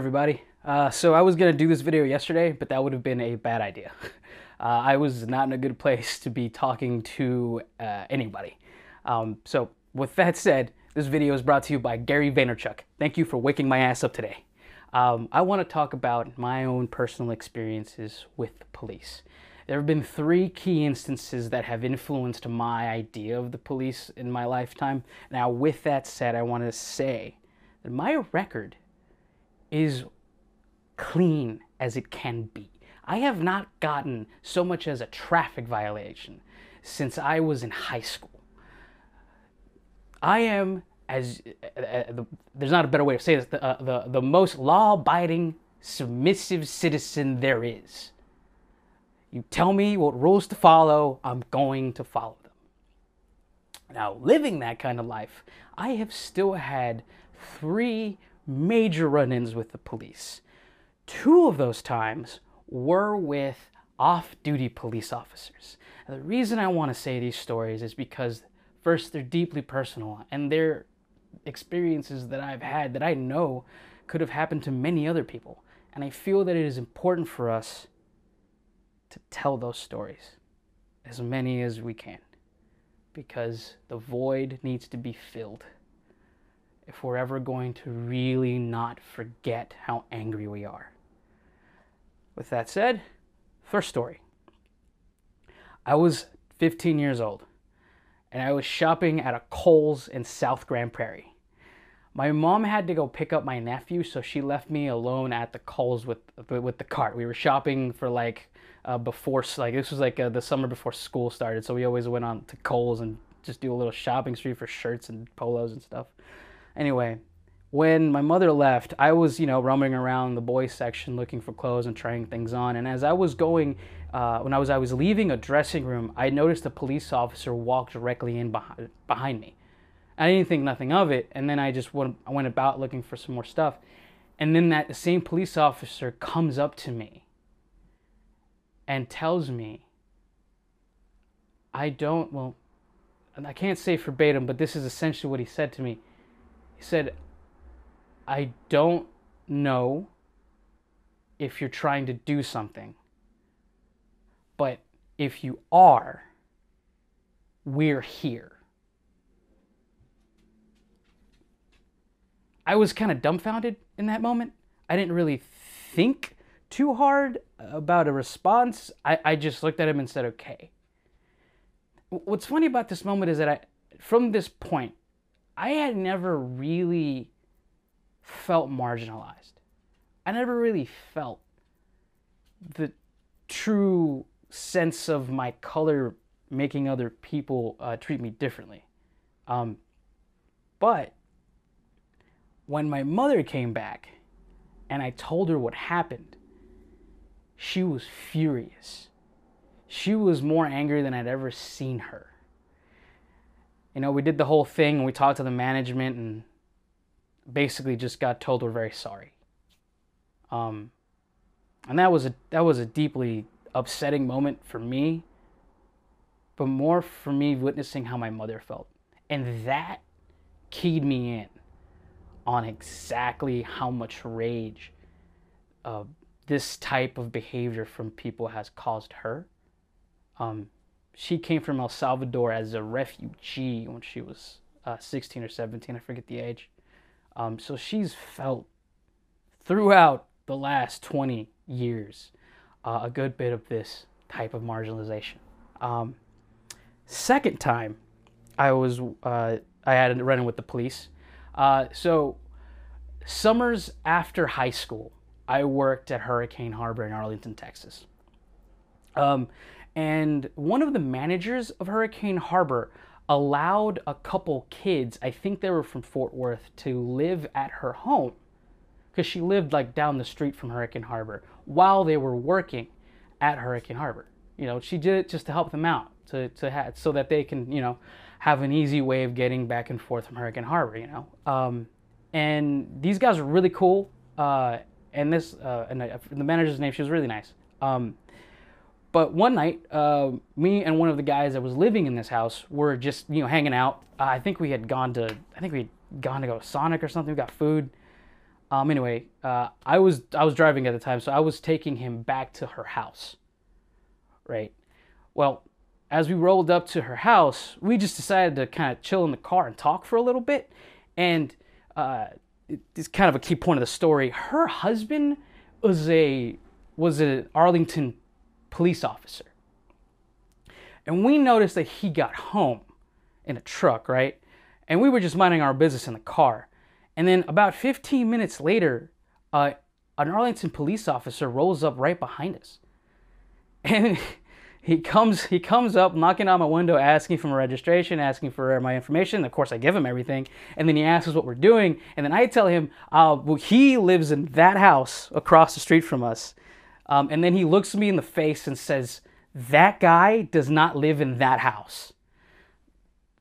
everybody. Uh, so I was gonna do this video yesterday, but that would have been a bad idea. Uh, I was not in a good place to be talking to uh, anybody. Um, so with that said, this video is brought to you by Gary Vaynerchuk. Thank you for waking my ass up today. Um, I want to talk about my own personal experiences with the police. There have been three key instances that have influenced my idea of the police in my lifetime. Now, with that said, I want to say that my record is clean as it can be. I have not gotten so much as a traffic violation since I was in high school. I am, as uh, uh, the, there's not a better way to say this, the, uh, the, the most law abiding, submissive citizen there is. You tell me what rules to follow, I'm going to follow them. Now, living that kind of life, I have still had three major run ins with the police. Two of those times were with off duty police officers. The reason I want to say these stories is because, first, they're deeply personal and they're experiences that I've had that I know could have happened to many other people. And I feel that it is important for us to tell those stories, as many as we can, because the void needs to be filled if we're ever going to really not forget how angry we are. With that said, first story. I was 15 years old and I was shopping at a Kohl's in South Grand Prairie. My mom had to go pick up my nephew, so she left me alone at the Kohl's with with the cart. We were shopping for like uh, before, like this was like uh, the summer before school started, so we always went on to Kohl's and just do a little shopping spree for shirts and polos and stuff. Anyway, when my mother left, I was, you know, roaming around the boys section looking for clothes and trying things on. And as I was going, uh, when I was I was leaving a dressing room, I noticed a police officer walk directly in behind, behind me. I didn't think nothing of it, and then I just went, I went about looking for some more stuff. And then that same police officer comes up to me and tells me, I don't, well, I can't say verbatim, but this is essentially what he said to me. He said, I don't know if you're trying to do something, but if you are, we're here. I was kind of dumbfounded in that moment. I didn't really think too hard about a response. I, I just looked at him and said, okay. What's funny about this moment is that I, from this point, I had never really felt marginalized. I never really felt the true sense of my color making other people uh, treat me differently. Um, but when my mother came back and I told her what happened, she was furious. She was more angry than I'd ever seen her. You know, we did the whole thing and we talked to the management and basically just got told we're very sorry. Um, and that was a that was a deeply upsetting moment for me, but more for me witnessing how my mother felt, and that keyed me in on exactly how much rage uh, this type of behavior from people has caused her. Um, she came from El Salvador as a refugee when she was uh, 16 or 17, I forget the age. Um, so she's felt throughout the last 20 years uh, a good bit of this type of marginalization. Um, second time, I was uh, I had a run-in with the police. Uh, so summers after high school, I worked at Hurricane Harbor in Arlington, Texas. Um, and one of the managers of Hurricane Harbor allowed a couple kids, I think they were from Fort Worth, to live at her home because she lived like down the street from Hurricane Harbor while they were working at Hurricane Harbor. You know, she did it just to help them out, to, to have, so that they can, you know, have an easy way of getting back and forth from Hurricane Harbor, you know. Um, and these guys were really cool. Uh, and this, uh, and the manager's name, she was really nice. Um, but one night, uh, me and one of the guys that was living in this house were just, you know, hanging out. Uh, I think we had gone to, I think we had gone to go to Sonic or something. We got food. Um, anyway, uh, I was I was driving at the time, so I was taking him back to her house. Right. Well, as we rolled up to her house, we just decided to kind of chill in the car and talk for a little bit. And uh, it's kind of a key point of the story. Her husband was a was an Arlington police officer, and we noticed that he got home in a truck, right? And we were just minding our business in the car. And then about 15 minutes later, uh, an Arlington police officer rolls up right behind us. And he comes he comes up knocking on my window asking for my registration asking for my information of course i give him everything and then he asks us what we're doing and then i tell him uh, well, he lives in that house across the street from us um, and then he looks me in the face and says that guy does not live in that house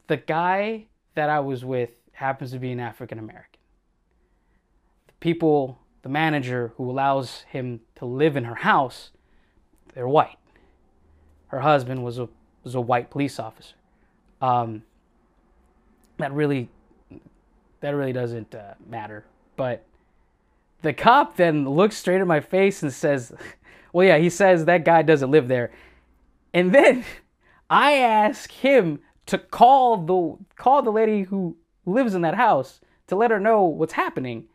the guy that i was with happens to be an african american the people the manager who allows him to live in her house they're white her husband was a was a white police officer. Um, that really that really doesn't uh, matter. But the cop then looks straight at my face and says, "Well, yeah, he says that guy doesn't live there." And then I ask him to call the call the lady who lives in that house to let her know what's happening.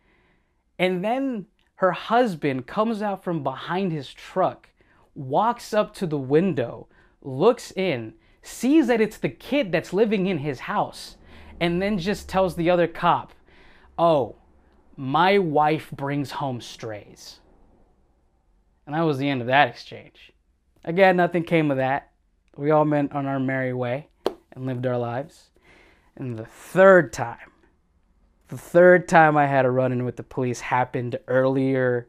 And then her husband comes out from behind his truck walks up to the window, looks in, sees that it's the kid that's living in his house, and then just tells the other cop, Oh, my wife brings home strays. And that was the end of that exchange. Again, nothing came of that. We all went on our merry way and lived our lives. And the third time, the third time I had a run in with the police happened earlier.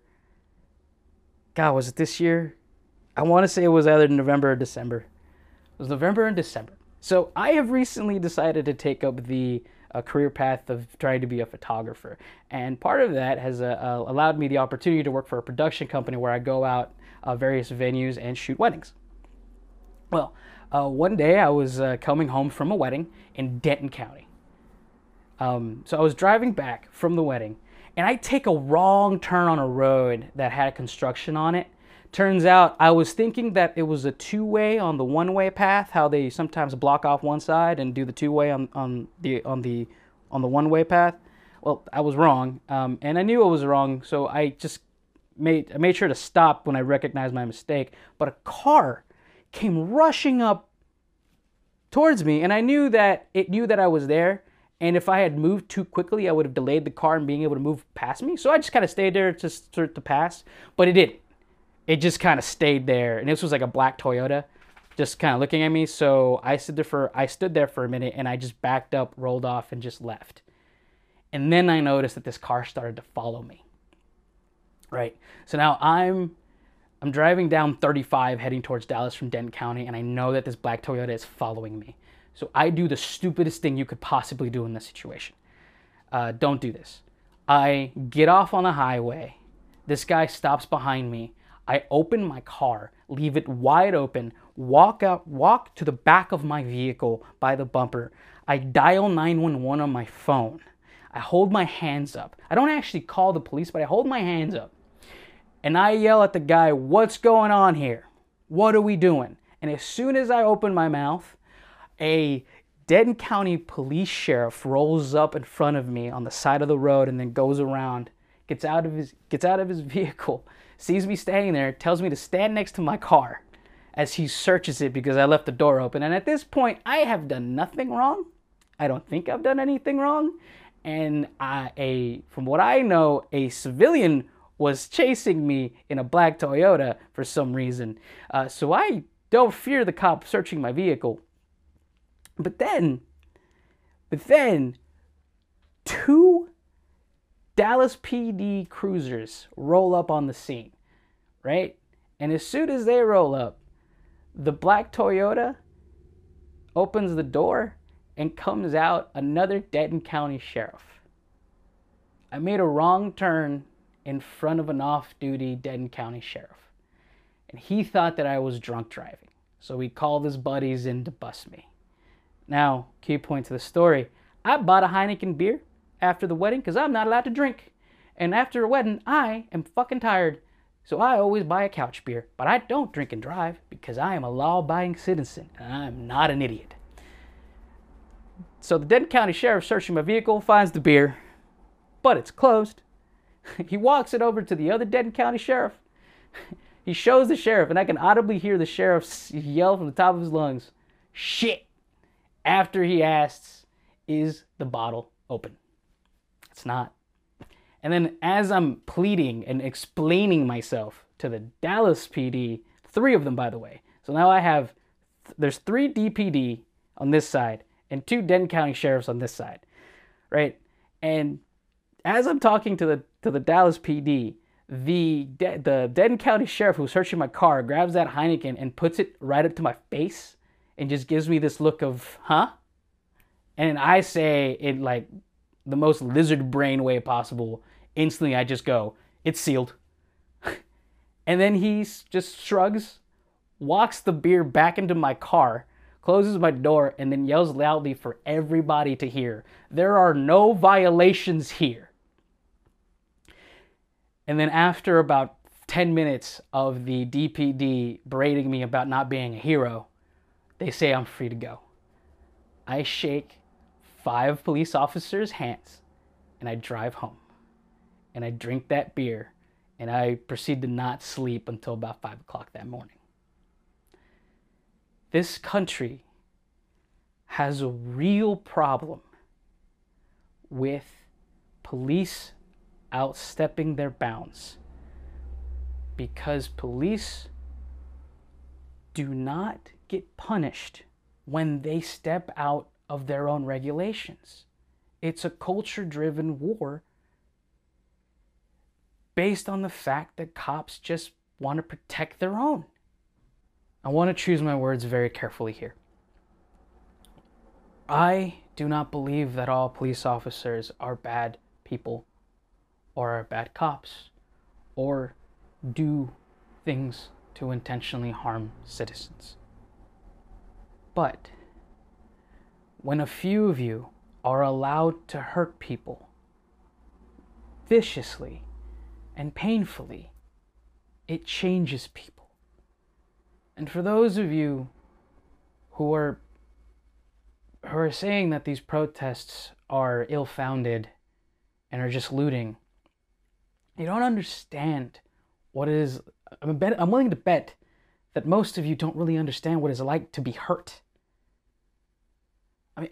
God, was it this year? I want to say it was either November or December. It was November and December. So I have recently decided to take up the uh, career path of trying to be a photographer. And part of that has uh, uh, allowed me the opportunity to work for a production company where I go out uh, various venues and shoot weddings. Well, uh, one day I was uh, coming home from a wedding in Denton County. Um, so I was driving back from the wedding and I take a wrong turn on a road that had construction on it Turns out I was thinking that it was a two-way on the one-way path, how they sometimes block off one side and do the two-way on, on the on the on the one-way path. Well, I was wrong, um, and I knew I was wrong, so I just made I made sure to stop when I recognized my mistake. But a car came rushing up towards me, and I knew that it knew that I was there. And if I had moved too quickly, I would have delayed the car and being able to move past me. So I just kind of stayed there to start to pass, but it did it just kind of stayed there. And this was like a black Toyota, just kind of looking at me. So I stood there for I stood there for a minute and I just backed up, rolled off, and just left. And then I noticed that this car started to follow me. Right. So now I'm I'm driving down 35 heading towards Dallas from Denton County, and I know that this black Toyota is following me. So I do the stupidest thing you could possibly do in this situation. Uh, don't do this. I get off on the highway. This guy stops behind me. I open my car, leave it wide open, walk out, walk to the back of my vehicle by the bumper. I dial 911 on my phone. I hold my hands up. I don't actually call the police, but I hold my hands up. And I yell at the guy, What's going on here? What are we doing? And as soon as I open my mouth, a Denton County police sheriff rolls up in front of me on the side of the road and then goes around, gets out of his gets out of his vehicle sees me standing there, tells me to stand next to my car as he searches it because I left the door open. And at this point, I have done nothing wrong. I don't think I've done anything wrong. And I, a from what I know, a civilian was chasing me in a black Toyota for some reason. Uh, so I don't fear the cop searching my vehicle. But then, but then, two Dallas PD cruisers roll up on the scene, right? And as soon as they roll up, the black Toyota opens the door and comes out another Denton County sheriff. I made a wrong turn in front of an off duty Denton County sheriff. And he thought that I was drunk driving. So he called his buddies in to bust me. Now, key point to the story I bought a Heineken beer after the wedding because I'm not allowed to drink. And after a wedding, I am fucking tired. So I always buy a couch beer. But I don't drink and drive because I am a law abiding citizen and I'm not an idiot. So the Denton County Sheriff searching my vehicle finds the beer, but it's closed. he walks it over to the other Denton County Sheriff. he shows the sheriff, and I can audibly hear the sheriff yell from the top of his lungs, Shit! After he asks, Is the bottle open? It's not. And then as I'm pleading and explaining myself to the Dallas PD, three of them, by the way. So now I have, there's three DPD on this side and two Denton County sheriffs on this side, right? And as I'm talking to the to the Dallas PD, the the Denton County sheriff who's searching my car grabs that Heineken and puts it right up to my face and just gives me this look of, huh? And I say in like the most lizard brain way possible, instantly I just go, it's sealed. and then he just shrugs, walks the beer back into my car, closes my door, and then yells loudly for everybody to hear There are no violations here. And then, after about 10 minutes of the DPD berating me about not being a hero, they say I'm free to go. I shake five police officers' hands and I drive home. And I drink that beer and I proceed to not sleep until about 5 o'clock that morning. This country has a real problem with police outstepping their bounds because police do not get punished when they step out of their own regulations. It's a culture driven war based on the fact that cops just want to protect their own. I want to choose my words very carefully here. I do not believe that all police officers are bad people or are bad cops or do things to intentionally harm citizens. But when a few of you are allowed to hurt people viciously and painfully, it changes people. And for those of you who are who are saying that these protests are ill-founded and are just looting, you don't understand what is. I'm, bet, I'm willing to bet that most of you don't really understand what it's like to be hurt. I mean,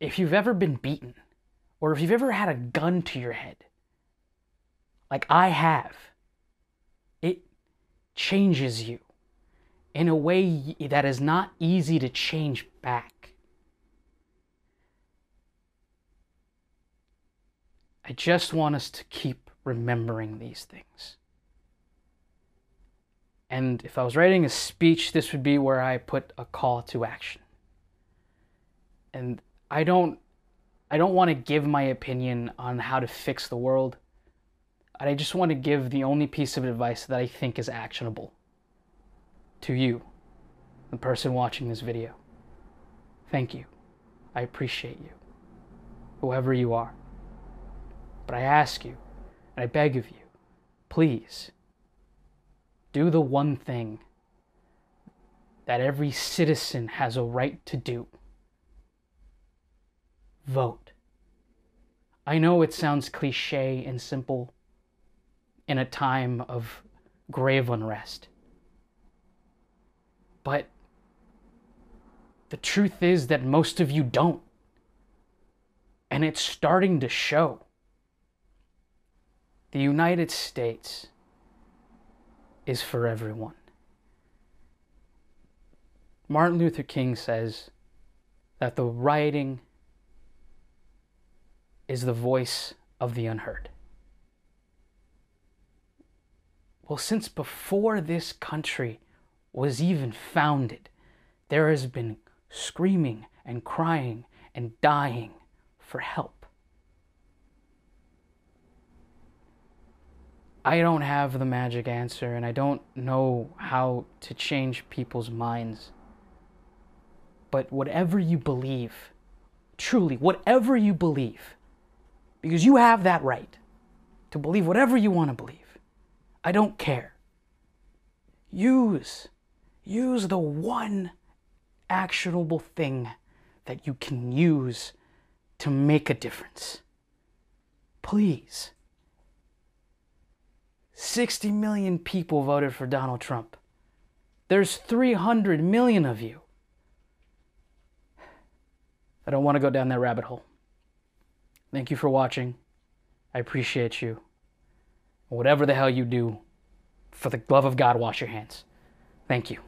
if you've ever been beaten, or if you've ever had a gun to your head, like I have, it changes you in a way that is not easy to change back. I just want us to keep remembering these things. And if I was writing a speech, this would be where I put a call to action. And I don't I don't want to give my opinion on how to fix the world. I just want to give the only piece of advice that I think is actionable to you, the person watching this video. Thank you. I appreciate you, whoever you are. But I ask you, and I beg of you, please do the one thing that every citizen has a right to do vote. I know it sounds cliche and simple in a time of grave unrest, but the truth is that most of you don't. And it's starting to show. The United States is for everyone. Martin Luther King says that the writing is the voice of the unheard. Well, since before this country was even founded, there has been screaming and crying and dying for help. I don't have the magic answer and I don't know how to change people's minds. But whatever you believe, truly, whatever you believe, because you have that right, to believe whatever you want to believe. I don't care. Use, use the one actionable thing that you can use to make a difference. Please. 60 million people voted for Donald Trump. There's 300 million of you. I don't want to go down that rabbit hole. Thank you for watching. I appreciate you. Whatever the hell you do, for the love of God, wash your hands. Thank you.